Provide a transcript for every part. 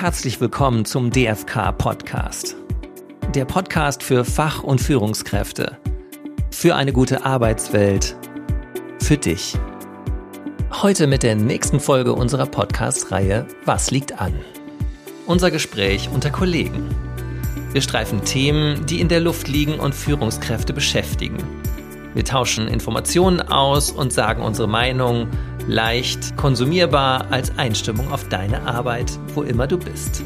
Herzlich willkommen zum DFK Podcast. Der Podcast für Fach- und Führungskräfte. Für eine gute Arbeitswelt. Für dich. Heute mit der nächsten Folge unserer Podcast-Reihe Was liegt an? Unser Gespräch unter Kollegen. Wir streifen Themen, die in der Luft liegen und Führungskräfte beschäftigen. Wir tauschen Informationen aus und sagen unsere Meinung leicht konsumierbar als Einstimmung auf deine Arbeit, wo immer du bist.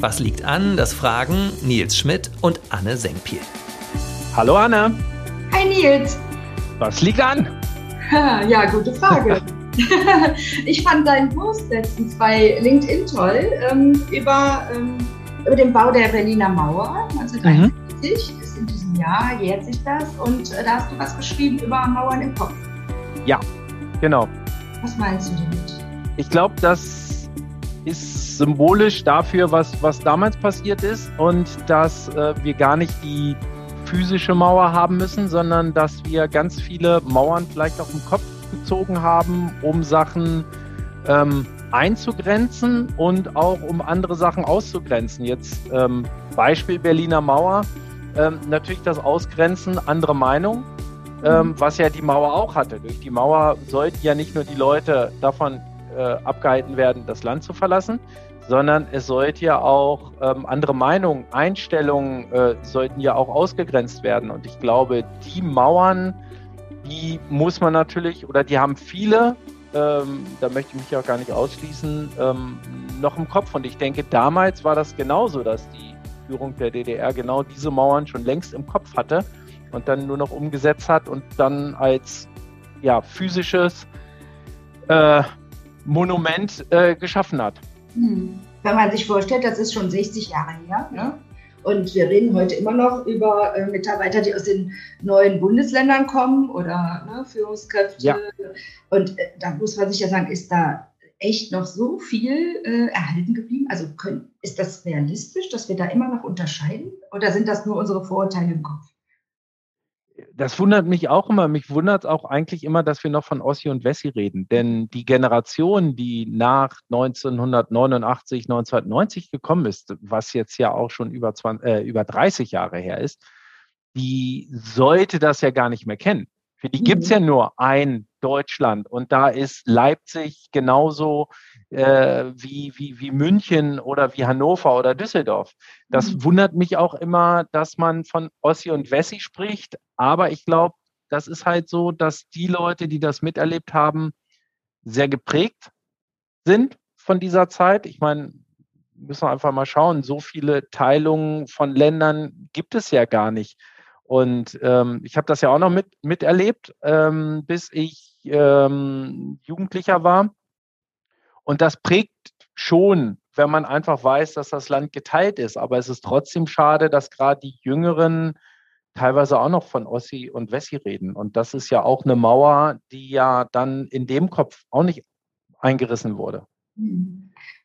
Was liegt an? Das fragen Nils Schmidt und Anne Senkpiel. Hallo Anne. Hi Nils. Was liegt an? Ja, gute Frage. ich fand deinen Post letztens bei LinkedIn toll ähm, über, ähm, über den Bau der Berliner Mauer 1973. Mhm. Ist in diesem Jahr jährt sich das und äh, da hast du was geschrieben über Mauern im Kopf. Ja, genau. Was meinst du damit? Ich glaube, das ist symbolisch dafür, was, was damals passiert ist und dass äh, wir gar nicht die physische Mauer haben müssen, sondern dass wir ganz viele Mauern vielleicht auch im Kopf gezogen haben, um Sachen ähm, einzugrenzen und auch um andere Sachen auszugrenzen. Jetzt ähm, Beispiel Berliner Mauer, ähm, natürlich das Ausgrenzen anderer Meinung ähm, was ja die Mauer auch hatte. Durch die Mauer sollten ja nicht nur die Leute davon äh, abgehalten werden, das Land zu verlassen, sondern es sollte ja auch ähm, andere Meinungen, Einstellungen äh, sollten ja auch ausgegrenzt werden. Und ich glaube, die Mauern, die muss man natürlich, oder die haben viele, ähm, da möchte ich mich auch gar nicht ausschließen, ähm, noch im Kopf. Und ich denke, damals war das genauso, dass die Führung der DDR genau diese Mauern schon längst im Kopf hatte und dann nur noch umgesetzt hat und dann als ja, physisches äh, Monument äh, geschaffen hat. Hm. Wenn man sich vorstellt, das ist schon 60 Jahre her. Ne? Und wir reden heute immer noch über äh, Mitarbeiter, die aus den neuen Bundesländern kommen oder ne, Führungskräfte. Ja. Und äh, da muss man sich ja sagen, ist da echt noch so viel äh, erhalten geblieben? Also können, ist das realistisch, dass wir da immer noch unterscheiden? Oder sind das nur unsere Vorurteile im Kopf? Das wundert mich auch immer. Mich wundert auch eigentlich immer, dass wir noch von Ossi und Wessi reden. Denn die Generation, die nach 1989, 1990 gekommen ist, was jetzt ja auch schon über, 20, äh, über 30 Jahre her ist, die sollte das ja gar nicht mehr kennen. Für die gibt es mhm. ja nur ein Deutschland und da ist Leipzig genauso äh, wie, wie, wie München oder wie Hannover oder Düsseldorf. Das mhm. wundert mich auch immer, dass man von Ossi und Wessi spricht, aber ich glaube, das ist halt so, dass die Leute, die das miterlebt haben, sehr geprägt sind von dieser Zeit. Ich meine, müssen wir einfach mal schauen, so viele Teilungen von Ländern gibt es ja gar nicht. Und ähm, ich habe das ja auch noch mit, miterlebt, ähm, bis ich ähm, Jugendlicher war. Und das prägt schon, wenn man einfach weiß, dass das Land geteilt ist. Aber es ist trotzdem schade, dass gerade die Jüngeren teilweise auch noch von Ossi und Wessi reden. Und das ist ja auch eine Mauer, die ja dann in dem Kopf auch nicht eingerissen wurde.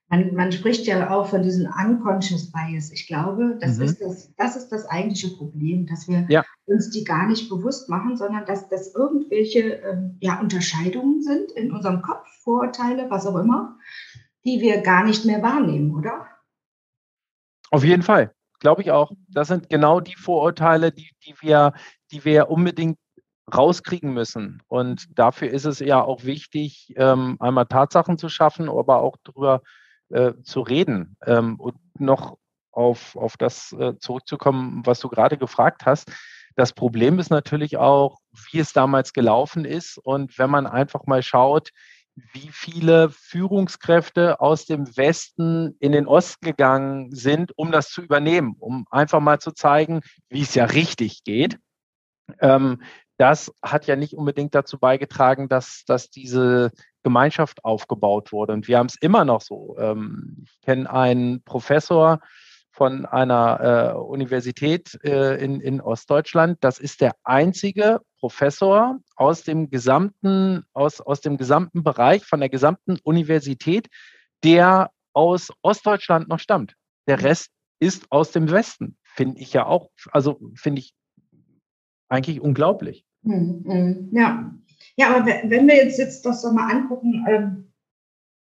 Man, man spricht ja auch von diesem Unconscious Bias. Ich glaube, das, mhm. ist das, das ist das eigentliche Problem, dass wir ja. uns die gar nicht bewusst machen, sondern dass das irgendwelche ähm, ja, Unterscheidungen sind in unserem Kopf, Vorurteile, was auch immer, die wir gar nicht mehr wahrnehmen, oder? Auf jeden Fall, glaube ich auch. Das sind genau die Vorurteile, die, die, wir, die wir unbedingt rauskriegen müssen. Und dafür ist es ja auch wichtig, ähm, einmal Tatsachen zu schaffen, aber auch darüber äh, zu reden. Ähm, und noch auf, auf das äh, zurückzukommen, was du gerade gefragt hast. Das Problem ist natürlich auch, wie es damals gelaufen ist. Und wenn man einfach mal schaut, wie viele Führungskräfte aus dem Westen in den Osten gegangen sind, um das zu übernehmen, um einfach mal zu zeigen, wie es ja richtig geht. Ähm, das hat ja nicht unbedingt dazu beigetragen, dass, dass diese Gemeinschaft aufgebaut wurde. Und wir haben es immer noch so. Ähm, ich kenne einen Professor von einer äh, Universität äh, in, in Ostdeutschland. Das ist der einzige Professor aus dem gesamten, aus, aus dem gesamten Bereich, von der gesamten Universität, der aus Ostdeutschland noch stammt. Der Rest ist aus dem Westen. Finde ich ja auch, also finde ich eigentlich unglaublich. Hm, hm, ja, ja, aber wenn wir jetzt, jetzt das doch mal angucken, ähm,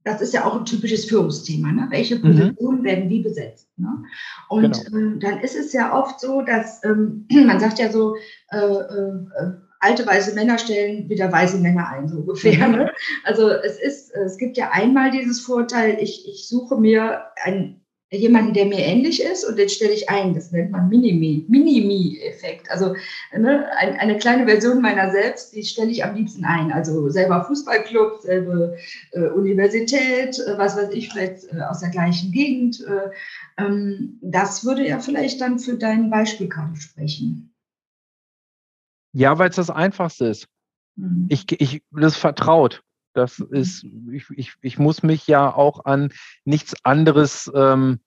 das ist ja auch ein typisches Führungsthema. Ne? Welche mhm. Positionen mhm. werden wie besetzt? Ne? Und genau. ähm, dann ist es ja oft so, dass ähm, man sagt ja so, äh, äh, alte weiße Männer stellen wieder weiße Männer ein, so ungefähr. Mhm. Ne? Also es ist, es gibt ja einmal dieses Vorteil, ich, ich suche mir ein, jemanden, der mir ähnlich ist und den stelle ich ein. Das nennt man Minimi-Effekt. also ne, ein, eine kleine Version meiner selbst, die stelle ich am liebsten ein. Also selber Fußballclub, selbe äh, Universität, äh, was weiß ich, vielleicht äh, aus der gleichen Gegend. Äh, ähm, das würde ja vielleicht dann für dein Beispiel gerade sprechen. Ja, weil es das Einfachste ist. Mhm. Ich, ich, das vertraut. Das mhm. ist, ich, ich, ich muss mich ja auch an nichts anderes, ähm,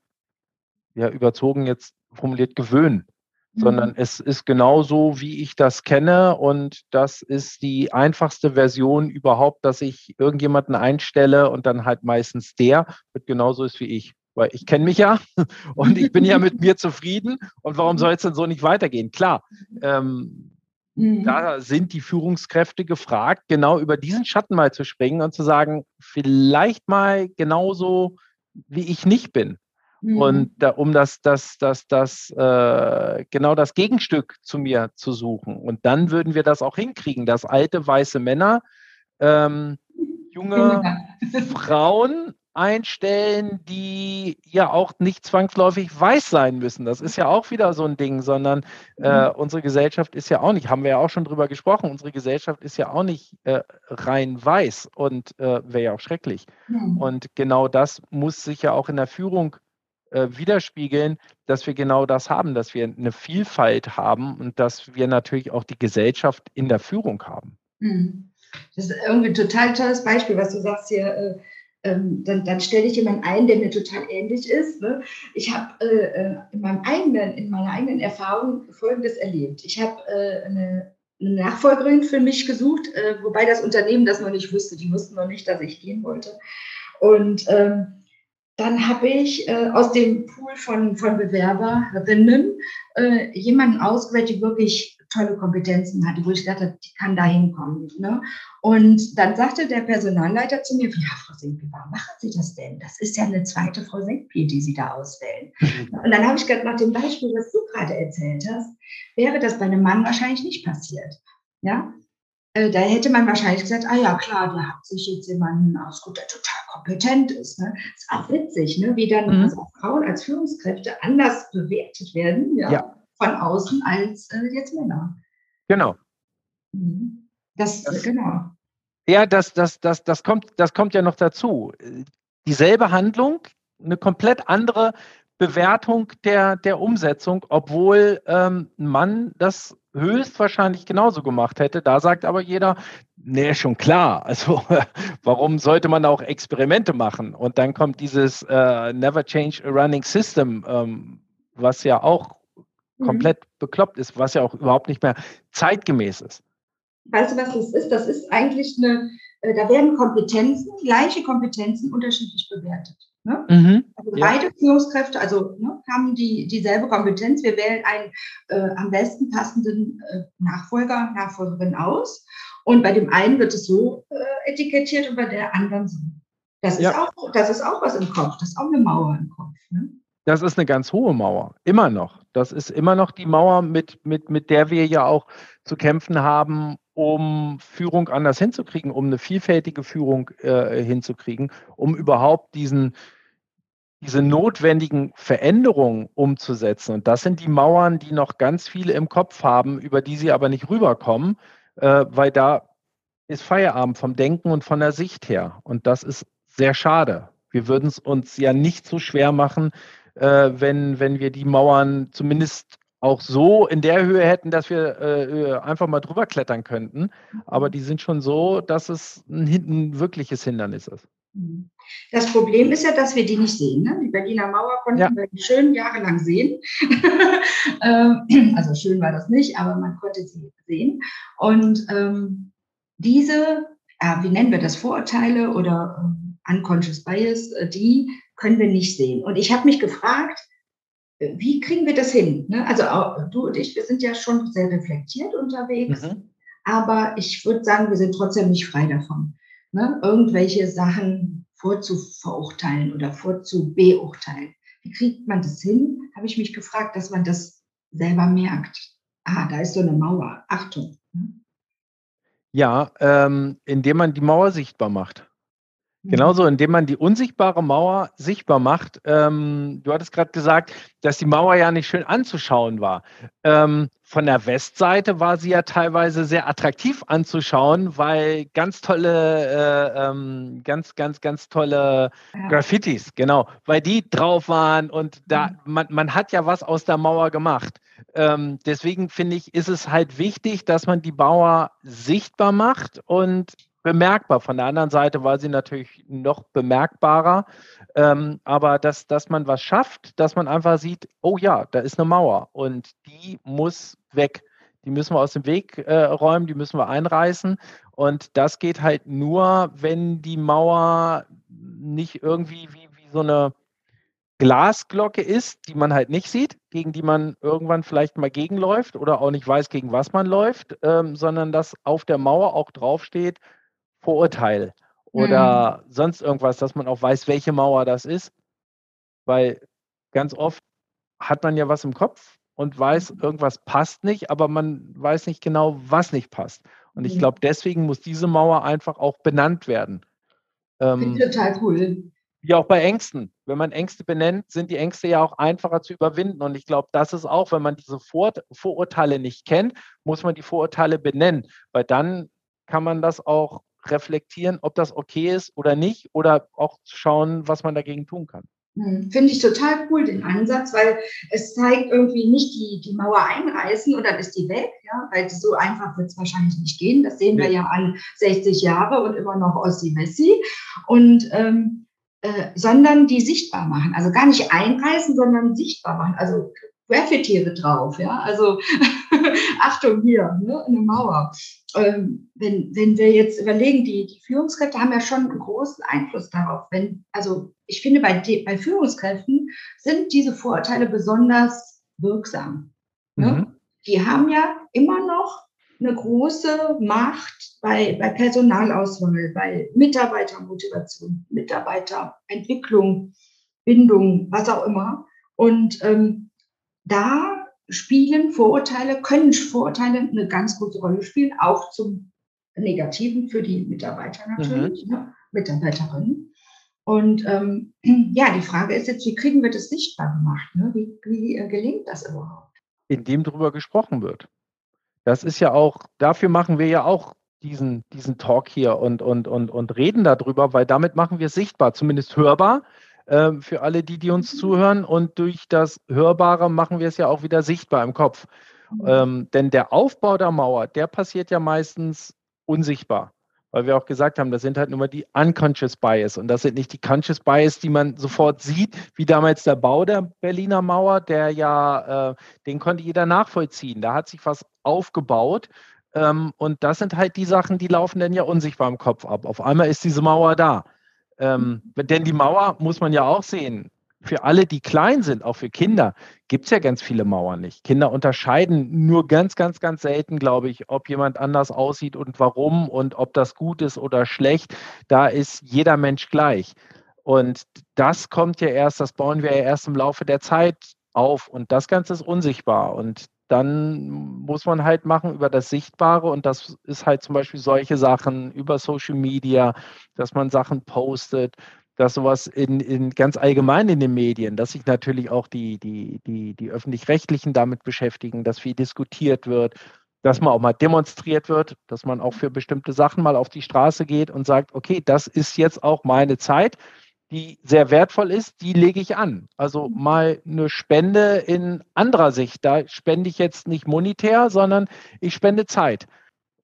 ja, überzogen jetzt formuliert, gewöhnen. Mhm. Sondern es ist genauso, wie ich das kenne. Und das ist die einfachste Version überhaupt, dass ich irgendjemanden einstelle und dann halt meistens der wird genauso ist wie ich weil ich kenne mich ja und ich bin ja mit mir zufrieden. Und warum soll es denn so nicht weitergehen? Klar, ähm, Mhm. Da sind die Führungskräfte gefragt, genau über diesen Schatten mal zu springen und zu sagen, vielleicht mal genauso, wie ich nicht bin. Mhm. Und da, um das, das, das, das, äh, genau das Gegenstück zu mir zu suchen. Und dann würden wir das auch hinkriegen, dass alte weiße Männer ähm, junge Frauen einstellen, die ja auch nicht zwangsläufig weiß sein müssen. Das ist ja auch wieder so ein Ding, sondern äh, mhm. unsere Gesellschaft ist ja auch nicht, haben wir ja auch schon drüber gesprochen, unsere Gesellschaft ist ja auch nicht äh, rein weiß und äh, wäre ja auch schrecklich. Mhm. Und genau das muss sich ja auch in der Führung äh, widerspiegeln, dass wir genau das haben, dass wir eine Vielfalt haben und dass wir natürlich auch die Gesellschaft in der Führung haben. Mhm. Das ist irgendwie ein total tolles Beispiel, was du sagst hier äh, ähm, dann, dann stelle ich jemanden ein, der mir total ähnlich ist. Ne? Ich habe äh, äh, in, meinem eigenen, in meiner eigenen Erfahrung Folgendes erlebt. Ich habe äh, eine, eine, Nachfolgerin für mich gesucht, äh, wobei das Unternehmen das noch nicht wusste. Die wussten noch nicht, dass ich gehen wollte. Und ähm, dann habe ich äh, aus dem Pool von, von Bewerberinnen äh, jemanden ausgewählt, die wirklich tolle Kompetenzen hatte, wo ich dachte, die kann da hinkommen. Ne? Und dann sagte der Personalleiter zu mir, ja, Frau Senkpi, warum machen Sie das denn? Das ist ja eine zweite Frau Senkpi, die Sie da auswählen. Mhm. Und dann habe ich gedacht, nach dem Beispiel, was du gerade erzählt hast, wäre das bei einem Mann wahrscheinlich nicht passiert. Ja, äh, da hätte man wahrscheinlich gesagt, ah ja, klar, da hat sich jetzt jemand ausgesucht, der total kompetent ist. Ne? ist auch witzig, ne? wie dann mhm. also Frauen als Führungskräfte anders bewertet werden. Ja. ja von außen als äh, jetzt Männer. Genau. Mhm. Das, das, genau. Ja, das, das, das, das, kommt, das kommt ja noch dazu. Dieselbe Handlung, eine komplett andere Bewertung der, der Umsetzung, obwohl ähm, ein Mann das höchstwahrscheinlich genauso gemacht hätte. Da sagt aber jeder, nee, schon klar. Also warum sollte man auch Experimente machen? Und dann kommt dieses äh, Never Change a Running System, ähm, was ja auch. Komplett bekloppt ist, was ja auch überhaupt nicht mehr zeitgemäß ist. Weißt du, was das ist? Das ist eigentlich eine, äh, da werden Kompetenzen, gleiche Kompetenzen unterschiedlich bewertet. Ne? Mhm, also ja. beide Führungskräfte, also ne, haben die dieselbe Kompetenz. Wir wählen einen äh, am besten passenden äh, Nachfolger, Nachfolgerin aus. Und bei dem einen wird es so äh, etikettiert und bei der anderen so. Das ist, ja. auch, das ist auch was im Kopf, das ist auch eine Mauer im Kopf. Ne? Das ist eine ganz hohe Mauer, immer noch. Das ist immer noch die Mauer, mit, mit, mit der wir ja auch zu kämpfen haben, um Führung anders hinzukriegen, um eine vielfältige Führung äh, hinzukriegen, um überhaupt diesen, diese notwendigen Veränderungen umzusetzen. Und das sind die Mauern, die noch ganz viele im Kopf haben, über die sie aber nicht rüberkommen, äh, weil da ist Feierabend vom Denken und von der Sicht her. Und das ist sehr schade. Wir würden es uns ja nicht so schwer machen, äh, wenn, wenn wir die Mauern zumindest auch so in der Höhe hätten, dass wir äh, einfach mal drüber klettern könnten. Aber mhm. die sind schon so, dass es ein, ein wirkliches Hindernis ist. Mhm. Das Problem ist ja, dass wir die nicht sehen. Ne? Die Berliner Mauer konnten ja. wir schön jahrelang sehen. Ähm, also schön war das nicht, aber man konnte sie sehen. Und ähm, diese, äh, wie nennen wir das, Vorurteile oder äh, Unconscious Bias, äh, die können wir nicht sehen. Und ich habe mich gefragt, äh, wie kriegen wir das hin? Ne? Also du und ich, wir sind ja schon sehr reflektiert unterwegs, mhm. aber ich würde sagen, wir sind trotzdem nicht frei davon. Ne? Irgendwelche Sachen vorzuverurteilen oder vorzubeurteilen. Wie kriegt man das hin? Habe ich mich gefragt, dass man das selber merkt. Ah, da ist so eine Mauer. Achtung. Ja, ähm, indem man die Mauer sichtbar macht. Mhm. Genauso, indem man die unsichtbare Mauer sichtbar macht. Ähm, du hattest gerade gesagt, dass die Mauer ja nicht schön anzuschauen war. Ähm, von der Westseite war sie ja teilweise sehr attraktiv anzuschauen, weil ganz tolle, äh, ähm, ganz, ganz, ganz tolle ja. Graffitis, genau, weil die drauf waren und da, mhm. man, man hat ja was aus der Mauer gemacht. Ähm, deswegen finde ich, ist es halt wichtig, dass man die Mauer sichtbar macht und bemerkbar. Von der anderen Seite war sie natürlich noch bemerkbarer. Ähm, aber dass, dass man was schafft, dass man einfach sieht, oh ja, da ist eine Mauer und die muss weg. Die müssen wir aus dem Weg äh, räumen, die müssen wir einreißen. Und das geht halt nur, wenn die Mauer nicht irgendwie wie, wie so eine Glasglocke ist, die man halt nicht sieht, gegen die man irgendwann vielleicht mal gegenläuft oder auch nicht weiß, gegen was man läuft, ähm, sondern dass auf der Mauer auch draufsteht, Vorurteil oder mhm. sonst irgendwas, dass man auch weiß, welche Mauer das ist. Weil ganz oft hat man ja was im Kopf und weiß, mhm. irgendwas passt nicht, aber man weiß nicht genau, was nicht passt. Und ich mhm. glaube, deswegen muss diese Mauer einfach auch benannt werden. Ähm, total cool. Wie auch bei Ängsten. Wenn man Ängste benennt, sind die Ängste ja auch einfacher zu überwinden. Und ich glaube, das ist auch, wenn man diese Vor Vorurteile nicht kennt, muss man die Vorurteile benennen, weil dann kann man das auch reflektieren, ob das okay ist oder nicht oder auch schauen, was man dagegen tun kann. Hm, finde ich total cool, den Ansatz, weil es zeigt irgendwie nicht die, die Mauer einreißen und dann ist die weg, ja, weil so einfach wird es wahrscheinlich nicht gehen. Das sehen wir ja an 60 Jahre und immer noch Ossi Messi. Und ähm, äh, sondern die sichtbar machen. Also gar nicht einreißen, sondern sichtbar machen. Also Graffiti drauf, ja. Also Achtung hier, ne, eine Mauer. Ähm, wenn, wenn wir jetzt überlegen, die, die Führungskräfte haben ja schon einen großen Einfluss darauf. Wenn, also ich finde, bei, bei Führungskräften sind diese Vorurteile besonders wirksam. Ne? Mhm. Die haben ja immer noch eine große Macht bei, bei Personalauswahl, bei Mitarbeitermotivation, Mitarbeiterentwicklung, Bindung, was auch immer. Und ähm, da spielen Vorurteile, können Vorurteile eine ganz große Rolle spielen, auch zum Negativen für die Mitarbeiter natürlich, mhm. ne? Mitarbeiterinnen. Und ähm, ja, die Frage ist jetzt, wie kriegen wir das sichtbar gemacht? Ne? Wie, wie äh, gelingt das überhaupt? Indem darüber gesprochen wird. Das ist ja auch, dafür machen wir ja auch diesen, diesen Talk hier und, und, und, und reden darüber, weil damit machen wir sichtbar, zumindest hörbar, ähm, für alle die, die uns zuhören. Und durch das Hörbare machen wir es ja auch wieder sichtbar im Kopf. Ähm, denn der Aufbau der Mauer, der passiert ja meistens unsichtbar. Weil wir auch gesagt haben, das sind halt nur die Unconscious Bias und das sind nicht die Conscious Bias, die man sofort sieht, wie damals der Bau der Berliner Mauer, der ja, äh, den konnte jeder nachvollziehen. Da hat sich was aufgebaut ähm, und das sind halt die Sachen, die laufen dann ja unsichtbar im Kopf ab. Auf einmal ist diese Mauer da. Ähm, denn die Mauer muss man ja auch sehen. Für alle, die klein sind, auch für Kinder, gibt es ja ganz viele Mauern nicht. Kinder unterscheiden nur ganz, ganz, ganz selten, glaube ich, ob jemand anders aussieht und warum und ob das gut ist oder schlecht. Da ist jeder Mensch gleich. Und das kommt ja erst, das bauen wir ja erst im Laufe der Zeit auf. Und das Ganze ist unsichtbar. Und dann muss man halt machen über das Sichtbare und das ist halt zum Beispiel solche Sachen über Social Media, dass man Sachen postet, dass sowas in, in ganz allgemein in den Medien, dass sich natürlich auch die, die, die, die öffentlich-rechtlichen damit beschäftigen, dass viel diskutiert wird, dass man auch mal demonstriert wird, dass man auch für bestimmte Sachen mal auf die Straße geht und sagt, okay, das ist jetzt auch meine Zeit die sehr wertvoll ist, die lege ich an. Also mhm. mal eine Spende in anderer Sicht. Da spende ich jetzt nicht monetär, sondern ich spende Zeit.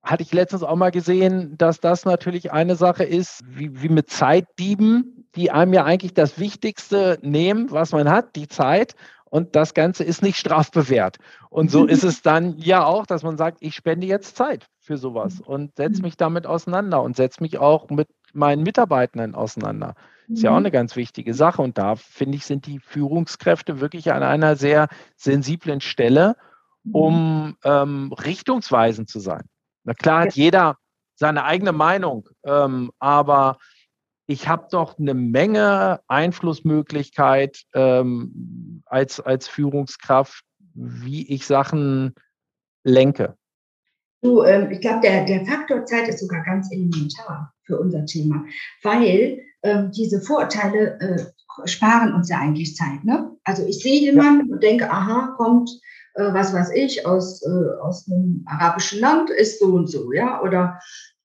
Hatte ich letztens auch mal gesehen, dass das natürlich eine Sache ist, wie, wie mit Zeitdieben, die einem ja eigentlich das Wichtigste nehmen, was man hat, die Zeit. Und das Ganze ist nicht strafbewehrt. Und so ist es dann ja auch, dass man sagt, ich spende jetzt Zeit für sowas und setze mich damit auseinander und setze mich auch mit meinen Mitarbeitenden auseinander. Ist ja auch eine mhm. ganz wichtige Sache. Und da, finde ich, sind die Führungskräfte wirklich an einer sehr sensiblen Stelle, um mhm. ähm, richtungsweisend zu sein. Na klar hat jeder seine eigene Meinung, ähm, aber ich habe doch eine Menge Einflussmöglichkeit ähm, als, als Führungskraft, wie ich Sachen lenke. Du, ähm, ich glaube, der, der Faktor Zeit ist sogar ganz elementar für unser Thema, weil ähm, diese Vorurteile äh, sparen uns ja eigentlich Zeit. Ne? Also ich sehe jemanden ja. und denke, aha, kommt, äh, was weiß ich, aus, äh, aus einem arabischen Land, ist so und so, ja, oder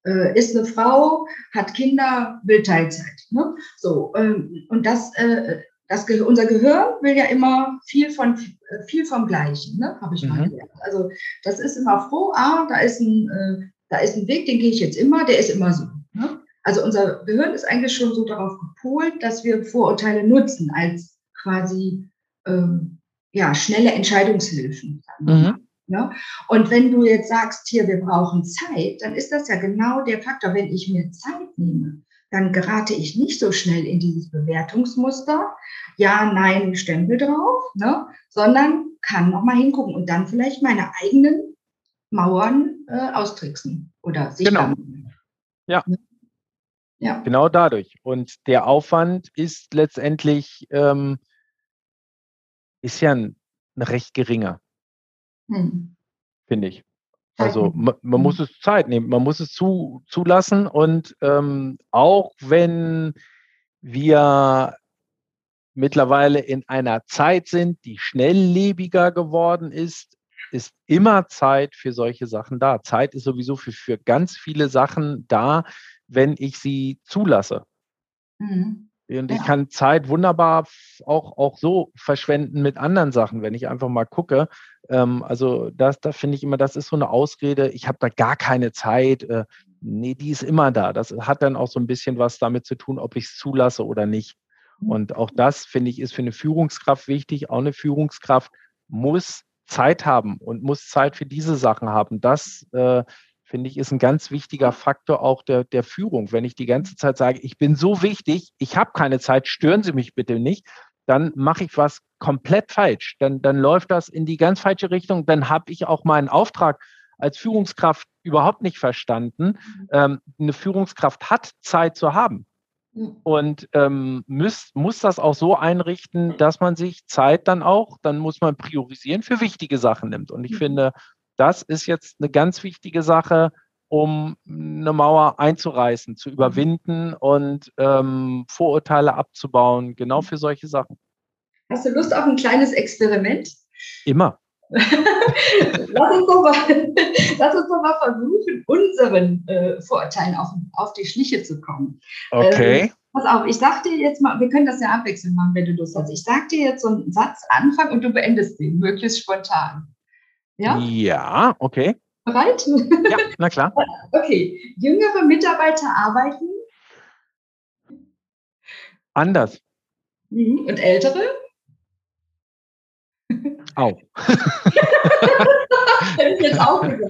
äh, ist eine Frau, hat Kinder, will Teilzeit. Ne? So, ähm, und das, äh, das, unser Gehirn will ja immer viel von äh, viel vom Gleichen, ne? habe ich mhm. mal gelernt. Also das ist immer froh, ah, da ist ein, äh, da ist ein Weg, den gehe ich jetzt immer, der ist immer so. Ne? Also unser Gehirn ist eigentlich schon so darauf gepolt, dass wir Vorurteile nutzen als quasi ähm, ja, schnelle Entscheidungshilfen. Mhm. Ne? Und wenn du jetzt sagst, hier, wir brauchen Zeit, dann ist das ja genau der Faktor, wenn ich mir Zeit nehme, dann gerate ich nicht so schnell in dieses Bewertungsmuster, ja, nein, Stempel drauf, ne? sondern kann nochmal hingucken und dann vielleicht meine eigenen Mauern äh, austricksen oder sich genau. Ja. ja. Genau dadurch. Und der Aufwand ist letztendlich ähm, ist ja ein, ein recht geringer, hm. finde ich. Also man, man, muss es Zeit nehmen, man muss es zu, zulassen und ähm, auch wenn wir mittlerweile in einer Zeit sind, die schnelllebiger geworden ist, ist immer Zeit für solche Sachen da. Zeit ist sowieso für, für ganz viele Sachen da, wenn ich sie zulasse. Mhm. Und ich ja. kann Zeit wunderbar auch, auch so verschwenden mit anderen Sachen, wenn ich einfach mal gucke. Ähm, also das, da finde ich immer, das ist so eine Ausrede, ich habe da gar keine Zeit. Äh, nee, die ist immer da. Das hat dann auch so ein bisschen was damit zu tun, ob ich es zulasse oder nicht. Und auch das, finde ich, ist für eine Führungskraft wichtig. Auch eine Führungskraft muss Zeit haben und muss Zeit für diese Sachen haben. Das äh, finde ich, ist ein ganz wichtiger Faktor auch der, der Führung. Wenn ich die ganze Zeit sage, ich bin so wichtig, ich habe keine Zeit, stören Sie mich bitte nicht, dann mache ich was komplett falsch. Dann, dann läuft das in die ganz falsche Richtung. Dann habe ich auch meinen Auftrag als Führungskraft überhaupt nicht verstanden. Mhm. Ähm, eine Führungskraft hat Zeit zu haben und ähm, muss, muss das auch so einrichten, dass man sich Zeit dann auch, dann muss man priorisieren, für wichtige Sachen nimmt. Und ich mhm. finde, das ist jetzt eine ganz wichtige Sache, um eine Mauer einzureißen, zu überwinden und ähm, Vorurteile abzubauen, genau für solche Sachen. Hast du Lust auf ein kleines Experiment? Immer. lass, uns doch mal, lass uns doch mal versuchen, unseren äh, Vorurteilen auf, auf die Schliche zu kommen. Okay. Ähm, pass auf, ich sag dir jetzt mal, wir können das ja abwechselnd machen, wenn du Lust hast. Ich sag dir jetzt so einen Satz Anfang und du beendest den, möglichst spontan. Ja? Ja, okay. Bereit? Ja, na klar. Okay. Jüngere Mitarbeiter arbeiten? Anders. Mhm. Und ältere? Auch. Hätte ich jetzt auch gesagt.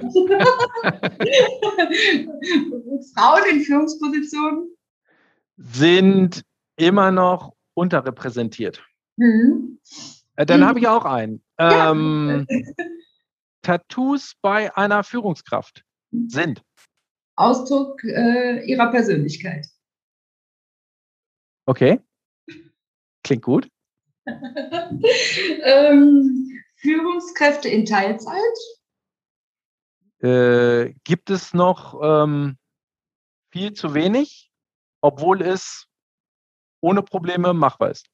Frauen in Führungspositionen? Sind immer noch unterrepräsentiert. Mhm. Äh, dann mhm. habe ich auch einen. Ähm, Tattoos bei einer Führungskraft sind? Ausdruck äh, ihrer Persönlichkeit. Okay. Klingt gut. ähm, Führungskräfte in Teilzeit? Äh, gibt es noch ähm, viel zu wenig, obwohl es ohne Probleme machbar ist?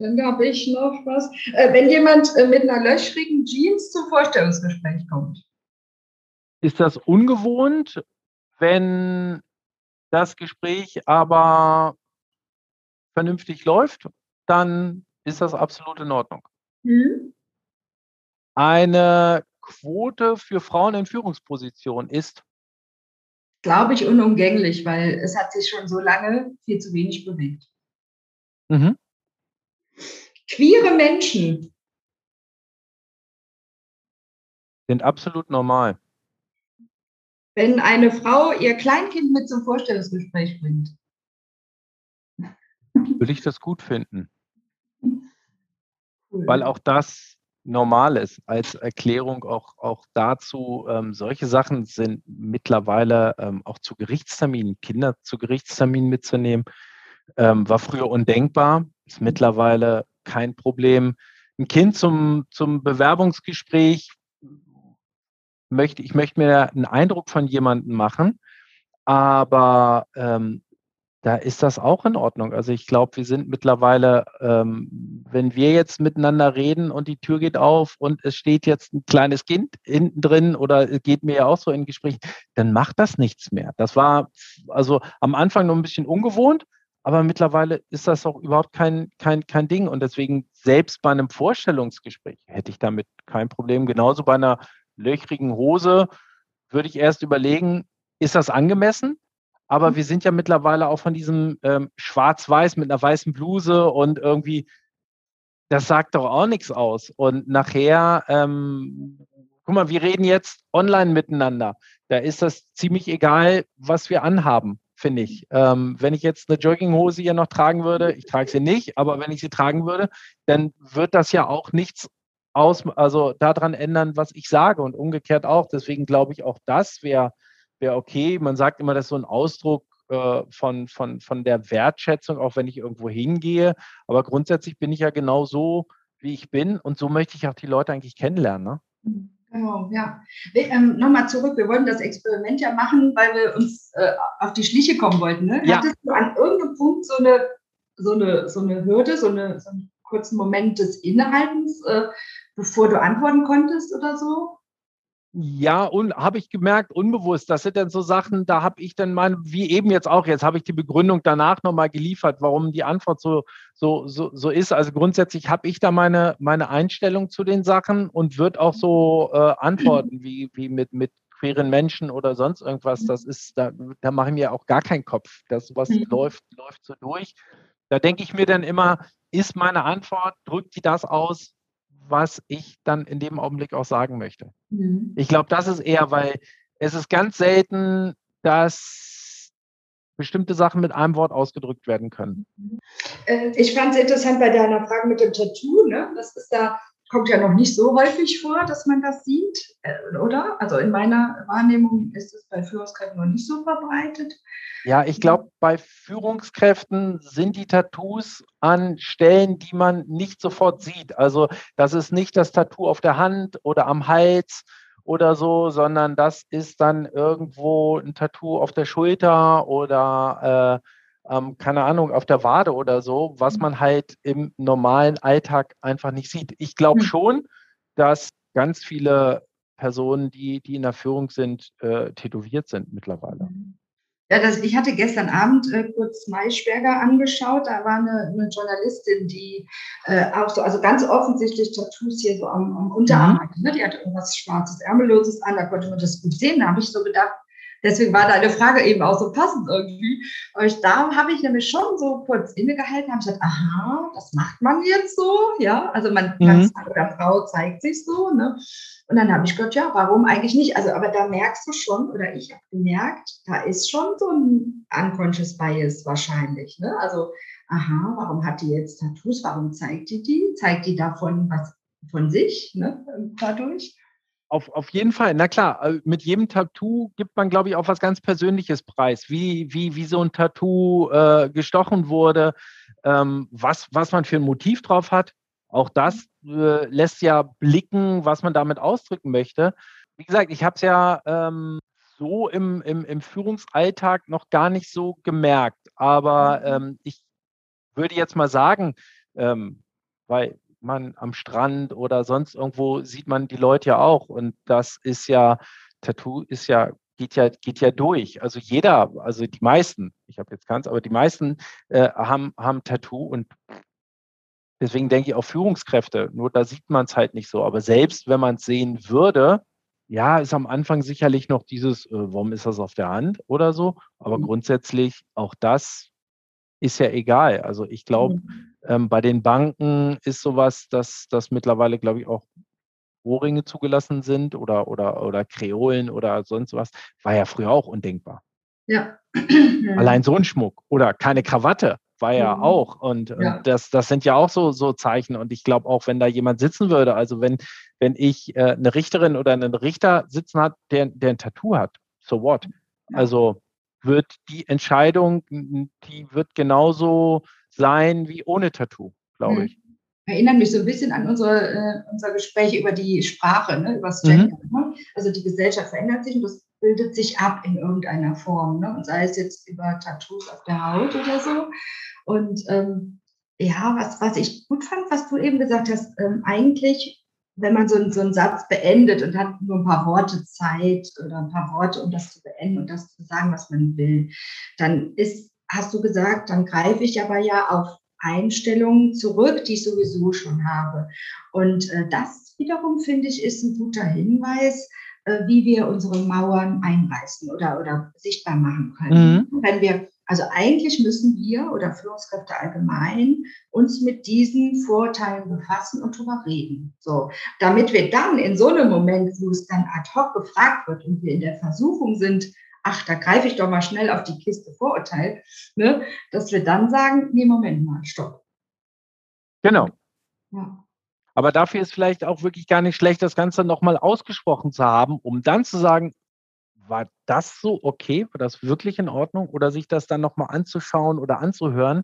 Dann habe ich noch was. Äh, wenn jemand äh, mit einer löchrigen Jeans zum Vorstellungsgespräch kommt. Ist das ungewohnt, wenn das Gespräch aber vernünftig läuft, dann ist das absolut in Ordnung. Mhm. Eine Quote für Frauen in Führungspositionen ist? Glaube ich unumgänglich, weil es hat sich schon so lange viel zu wenig bewegt. Mhm. Queere Menschen sind absolut normal. Wenn eine Frau ihr Kleinkind mit zum Vorstellungsgespräch bringt. Würde ich das gut finden. Cool. Weil auch das normal ist als Erklärung auch, auch dazu. Ähm, solche Sachen sind mittlerweile ähm, auch zu Gerichtsterminen, Kinder zu Gerichtsterminen mitzunehmen, Ähm, war früher undenkbar, ist mittlerweile kein Problem. Ein Kind zum, zum Bewerbungsgespräch möchte, ich möchte mir einen Eindruck von jemandem machen, aber ähm, da ist das auch in Ordnung. Also ich glaube, wir sind mittlerweile, ähm, wenn wir jetzt miteinander reden und die Tür geht auf und es steht jetzt ein kleines Kind hinten drin oder geht mir ja auch so in Gespräch, dann macht das nichts mehr. Das war also am Anfang noch ein bisschen ungewohnt, aber mittlerweile ist das auch überhaupt kein, kein, kein Ding. Und deswegen, selbst bei einem Vorstellungsgespräch hätte ich damit kein Problem. Genauso bei einer löchrigen Hose würde ich erst überlegen, ist das angemessen? Aber mhm. wir sind ja mittlerweile auch von diesem ähm, Schwarz-Weiß mit einer weißen Bluse und irgendwie, das sagt doch auch nichts aus. Und nachher, ähm, guck mal, wir reden jetzt online miteinander. Da ist das ziemlich egal, was wir anhaben, finde ich. Ähm, wenn ich jetzt eine Jogginghose hier noch tragen würde, ich trage sie nicht, aber wenn ich sie tragen würde, dann wird das ja auch nichts aus, also daran ändern, was ich sage und umgekehrt auch. Deswegen glaube ich, auch das wäre wäre okay. Man sagt immer, das ist so ein Ausdruck äh, von, von, von der Wertschätzung, auch wenn ich irgendwo hingehe. Aber grundsätzlich bin ich ja genau so, wie ich bin. Und so möchte ich auch die Leute eigentlich kennenlernen. Ne? Genau, ja. Ähm, Nochmal zurück, wir wollten das Experiment ja machen, weil wir uns äh, auf die Schliche kommen wollten. Ne? Ja. Hattest du an irgendeinem Punkt so eine, so eine, so eine Hürde, so, eine, so einen kurzen Moment des Innehaltens, äh, bevor du antworten konntest oder so? Ja, und habe ich gemerkt, unbewusst, das sind dann so Sachen, da habe ich dann mal, wie eben jetzt auch, jetzt habe ich die Begründung danach nochmal geliefert, warum die Antwort so, so, so, so ist. Also grundsätzlich habe ich da meine, meine Einstellung zu den Sachen und wird auch so äh, antworten, wie, wie mit, mit queeren Menschen oder sonst irgendwas. Das ist, da, da mache ich mir auch gar keinen Kopf. Das was mhm. läuft, läuft so durch. Da denke ich mir dann immer, ist meine Antwort, drückt die das aus, was ich dann in dem Augenblick auch sagen möchte. Mhm. Ich glaube, das ist eher, weil es ist ganz selten, dass bestimmte Sachen mit einem Wort ausgedrückt werden können. Äh, ich fand es interessant bei deiner Frage mit dem Tattoo. Ne? Das ist da kommt ja noch nicht so häufig vor, dass man das sieht, äh, oder? Also in meiner Wahrnehmung ist es bei Führungskräften noch nicht so verbreitet. Ja, ich glaube, bei Führungskräften sind die Tattoos an Stellen, die man nicht sofort sieht. Also das ist nicht das Tattoo auf der Hand oder am Hals oder so, sondern das ist dann irgendwo ein Tattoo auf der Schulter oder äh, ähm, keine Ahnung, auf der Wade oder so, was mhm. man halt im normalen Alltag einfach nicht sieht. Ich glaube mhm. schon, dass ganz viele Personen, die, die in der Führung sind, äh, tätowiert sind mittlerweile. Mhm. Ja, das, ich hatte gestern Abend äh, kurz Maischberger angeschaut. Da war eine, eine Journalistin, die äh, auch so, also ganz offensichtlich Tattoos hier so am, am Unterarm hatte. Ne? Die hatte irgendwas Schwarzes, Ärmelloses an, da konnte man das gut sehen. Da habe ich so gedacht, Deswegen war deine Frage eben auch so passend irgendwie. Und da habe ich nämlich schon so kurz innegehalten, habe gesagt, aha, das macht man jetzt so, ja. Also man, mhm. man oder Frau zeigt sich so, ne? Und dann habe ich gedacht, ja, warum eigentlich nicht? Also, aber da merkst du schon, oder ich habe gemerkt, da ist schon so ein unconscious bias wahrscheinlich, ne? Also, aha, warum hat die jetzt Tattoos? Warum zeigt die die? Zeigt die davon was von sich, ne? Dadurch? Auf, auf jeden Fall, na klar, äh, mit jedem Tattoo gibt man, glaube ich, auch was ganz Persönliches preis, wie, wie, wie so ein Tattoo äh, gestochen wurde, ähm, was, was man für ein Motiv drauf hat. Auch das äh, lässt ja blicken, was man damit ausdrücken möchte. Wie gesagt, ich habe es ja ähm, so im, im, im Führungsalltag noch gar nicht so gemerkt, aber mhm. ähm, ich würde jetzt mal sagen, ähm, weil man am Strand oder sonst irgendwo sieht man die Leute ja auch. Und das ist ja, Tattoo ist ja, geht ja, geht ja durch. Also jeder, also die meisten, ich habe jetzt keins, aber die meisten äh, haben, haben Tattoo und deswegen denke ich auch Führungskräfte. Nur da sieht man es halt nicht so. Aber selbst wenn man es sehen würde, ja, ist am Anfang sicherlich noch dieses, äh, warum ist das auf der Hand oder so. Aber mhm. grundsätzlich auch das ist ja egal. Also ich glaube, mhm. ähm, bei den Banken ist sowas, dass das mittlerweile, glaube ich, auch Ohrringe zugelassen sind oder, oder, oder Kreolen oder sonst was, war ja früher auch undenkbar. Ja. Allein so ein Schmuck oder keine Krawatte war ja mhm. auch. Und, ja. und, das, das sind ja auch so, so Zeichen. Und ich glaube auch, wenn da jemand sitzen würde, also wenn, wenn ich äh, eine Richterin oder einen Richter sitzen hat, der, der ein Tattoo hat, so what? Ja. Also wird die Entscheidung, die wird genauso sein wie ohne Tattoo, glaube mhm. ich. Erinnert mich so ein bisschen an unsere, äh, unser Gespräch über die Sprache, ne, über das Gender. Mhm. Ne? Also die Gesellschaft verändert sich und das bildet sich ab in irgendeiner Form. Ne? Und sei es jetzt über Tattoos auf der Haut oder so. Und ähm, ja, was, was ich gut fand, was du eben gesagt hast, ähm, eigentlich, wenn man so, so einen Satz beendet und hat nur ein paar Worte Zeit oder ein paar Worte, um das zu beenden und das zu sagen, was man will, dann ist, hast du gesagt, dann greife ich aber ja auf Einstellungen zurück, die ich sowieso schon habe. Und äh, das wiederum, finde ich, ist ein guter Hinweis, äh, wie wir unsere Mauern einreißen oder, oder sichtbar machen können. Mhm. Wenn wir, also eigentlich müssen wir oder Führungskräfte allgemein uns mit diesen Vorteilen befassen und darüber reden. So, damit wir dann in so einem Moment, wo es dann ad hoc gefragt wird und wir in der Versuchung sind, ach, da greife ich doch mal schnell auf die Kiste Vorurteil, ne, dass wir dann sagen, nee, Moment mal, stopp. Genau. Ja. Aber dafür ist vielleicht auch wirklich gar nicht schlecht, das Ganze nochmal ausgesprochen zu haben, um dann zu sagen, war das so okay? War das wirklich in Ordnung? Oder sich das dann nochmal anzuschauen oder anzuhören.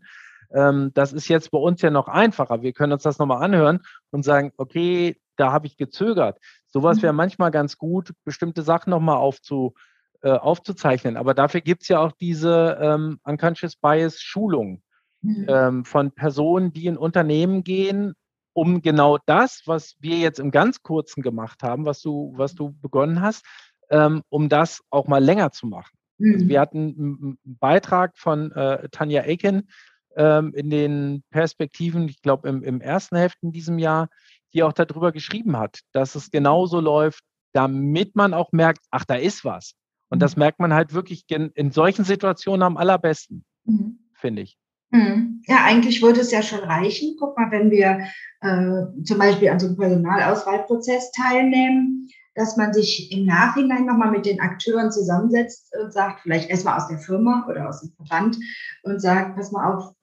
Ähm, das ist jetzt bei uns ja noch einfacher. Wir können uns das nochmal anhören und sagen, okay, da habe ich gezögert. Sowas wäre mhm. manchmal ganz gut, bestimmte Sachen nochmal aufzu, äh, aufzuzeichnen. Aber dafür gibt es ja auch diese ähm, Unconscious Bias Schulung mhm. ähm, von Personen, die in Unternehmen gehen um genau das, was wir jetzt im ganz kurzen gemacht haben, was du, was du begonnen hast, ähm, um das auch mal länger zu machen. Mhm. Also wir hatten einen Beitrag von äh, Tanja Aiken ähm, in den Perspektiven, ich glaube im, im ersten Heft in diesem Jahr, die auch darüber geschrieben hat, dass es genauso läuft, damit man auch merkt, ach, da ist was. Und das mhm. merkt man halt wirklich in solchen Situationen am allerbesten, mhm. finde ich. Mhm. Ja, eigentlich würde es ja schon reichen. Guck mal, wenn wir äh, zum Beispiel an so einem Personalauswahlprozess teilnehmen, dass man sich im Nachhinein nochmal mit den Akteuren zusammensetzt und sagt, vielleicht erstmal aus der Firma oder aus dem Verband und sagt, pass mal auf,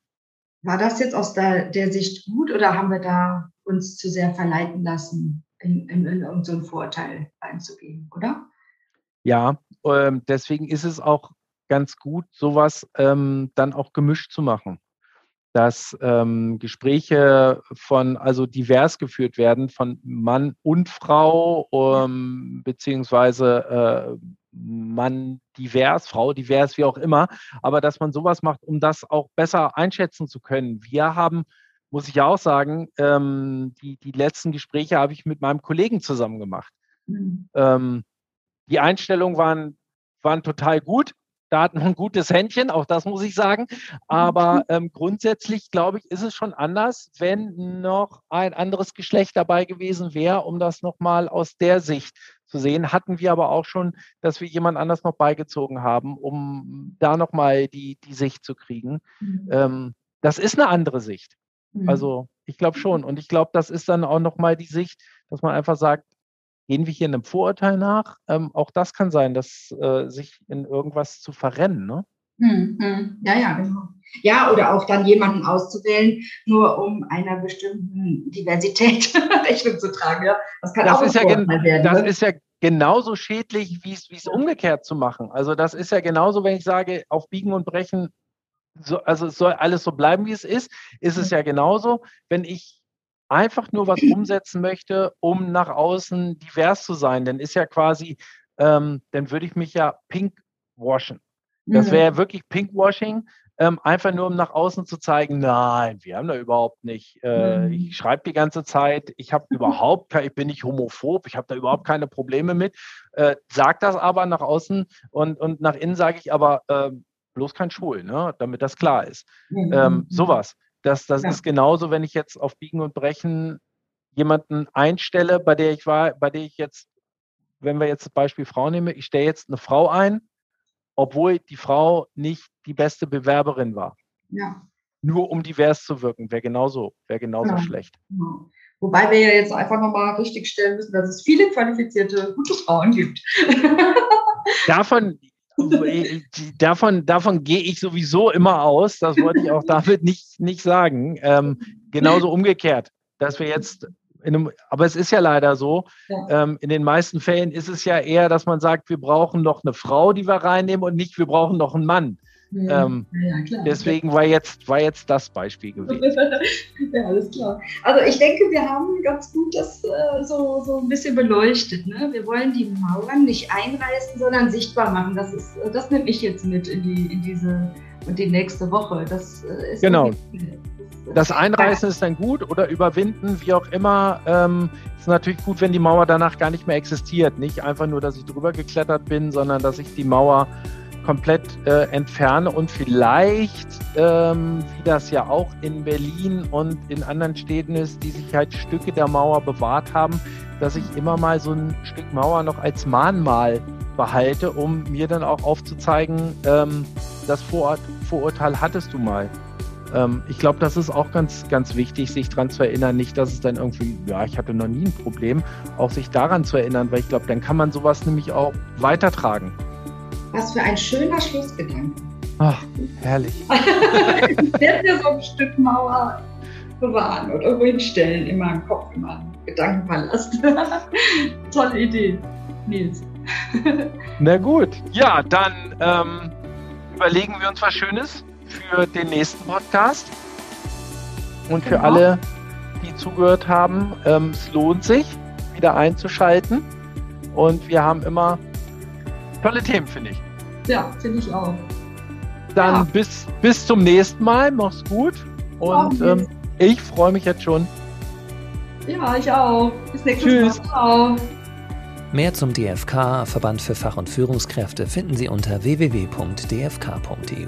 war das jetzt aus der, der Sicht gut oder haben wir da uns zu sehr verleiten lassen, in, in, in irgendeinen Vorteil einzugehen, oder? Ja, ähm, deswegen ist es auch ganz gut, sowas ähm, dann auch gemischt zu machen. Dass ähm, Gespräche von, also divers geführt werden, von Mann und Frau, ähm, beziehungsweise äh, Mann divers, Frau divers, wie auch immer, aber dass man sowas macht, um das auch besser einschätzen zu können. Wir haben, muss ich auch sagen, ähm, die, die letzten Gespräche habe ich mit meinem Kollegen zusammen gemacht. Mhm. Ähm, die Einstellungen waren, waren total gut da hat man ein gutes Händchen, auch das muss ich sagen. Aber mhm. ähm, grundsätzlich, glaube ich, ist es schon anders, wenn noch ein anderes Geschlecht dabei gewesen wäre, um das nochmal aus der Sicht zu sehen. Hatten wir aber auch schon, dass wir jemand anders noch beigezogen haben, um da nochmal die, die Sicht zu kriegen. Mhm. Ähm, das ist eine andere Sicht. Mhm. Also ich glaube schon. Und ich glaube, das ist dann auch nochmal die Sicht, dass man einfach sagt, Gehen wir hier einem Vorurteil nach? Ähm, auch das kann sein, dass äh, sich in irgendwas zu verrennen, ne? Hm, hm. Ja, ja, genau. Ja, oder auch dann jemanden auszuwählen, nur um einer bestimmten Diversität Rechnung zu tragen. Ja, das kann das auch ist ja werden. Das ne? ist ja genauso schädlich, wie es umgekehrt zu machen. Also das ist ja genauso, wenn ich sage, auf Biegen und Brechen, so, also es soll alles so bleiben, wie es ist, ist es ja genauso, wenn ich einfach nur was umsetzen möchte, um nach außen divers zu sein, dann ist ja quasi, ähm, dann würde ich mich ja pink washen. Das wäre ja mhm. wirklich Pinkwashing, ähm, einfach nur um nach außen zu zeigen, nein, wir haben da überhaupt nicht. Äh, mhm. Ich schreibe die ganze Zeit, ich habe überhaupt, ich bin nicht homophob, ich habe da überhaupt keine Probleme mit. Äh, sag das aber nach außen und, und nach innen sage ich aber äh, bloß kein Schwul, ne? damit das klar ist. Mhm. Ähm, sowas. Das, das ja. ist genauso, wenn ich jetzt auf Biegen und Brechen jemanden einstelle, bei der ich war, bei der ich jetzt, wenn wir jetzt das Beispiel Frau nehmen, ich stelle jetzt eine Frau ein, obwohl die Frau nicht die beste Bewerberin war. Ja. Nur um divers zu wirken, wäre genauso, wäre genauso ja. schlecht. Ja. Wobei wir ja jetzt einfach nochmal richtig stellen müssen, dass es viele qualifizierte, gute Frauen gibt. Davon, davon, davon gehe ich sowieso immer aus. Das wollte ich auch damit nicht, nicht sagen. Ähm, genauso umgekehrt, dass wir jetzt einem, aber es ist ja leider so. Ähm, in den meisten Fällen ist es ja eher, dass man sagt, wir brauchen noch eine Frau, die wir reinnehmen und nicht, wir brauchen noch einen Mann. Ja, ähm, ja, klar. Deswegen war jetzt, war jetzt das Beispiel gewesen. ja, alles klar. Also ich denke, wir haben ganz gut das äh, so, so ein bisschen beleuchtet. Ne? Wir wollen die Mauern nicht einreißen, sondern sichtbar machen. Das, ist, das nehme ich jetzt mit in, die, in diese und die nächste Woche. Das äh, ist genau. Das Einreißen ist dann gut oder überwinden, wie auch immer. Ähm, ist natürlich gut, wenn die Mauer danach gar nicht mehr existiert. Nicht einfach nur, dass ich drüber geklettert bin, sondern dass ich die Mauer komplett äh, entferne und vielleicht, ähm, wie das ja auch in Berlin und in anderen Städten ist, die sich halt Stücke der Mauer bewahrt haben, dass ich immer mal so ein Stück Mauer noch als Mahnmal behalte, um mir dann auch aufzuzeigen, ähm, das Vorur Vorurteil hattest du mal. Ähm, ich glaube, das ist auch ganz, ganz wichtig, sich daran zu erinnern, nicht, dass es dann irgendwie, ja, ich hatte noch nie ein Problem, auch sich daran zu erinnern, weil ich glaube, dann kann man sowas nämlich auch weitertragen. Was für ein schöner Schlussgedanke. Ach, herrlich. ich werde mir so ein Stück Mauer bewahren oder irgendwo hinstellen in meinem Kopf, in meinem Gedankenpalast. Tolle Idee, Nils. Na gut, ja, dann ähm, überlegen wir uns was Schönes für den nächsten Podcast. Und für genau. alle, die zugehört haben, ähm, es lohnt sich, wieder einzuschalten. Und wir haben immer tolle Themen, finde ich. Ja, finde ich auch. Dann ja. bis, bis zum nächsten Mal. Mach's gut. Und ähm, ich freue mich jetzt schon. Ja, ich auch. Bis nächstes Tschüss. Mal. Ciao. Mehr zum DFK, Verband für Fach- und Führungskräfte, finden Sie unter www.dfk.eu.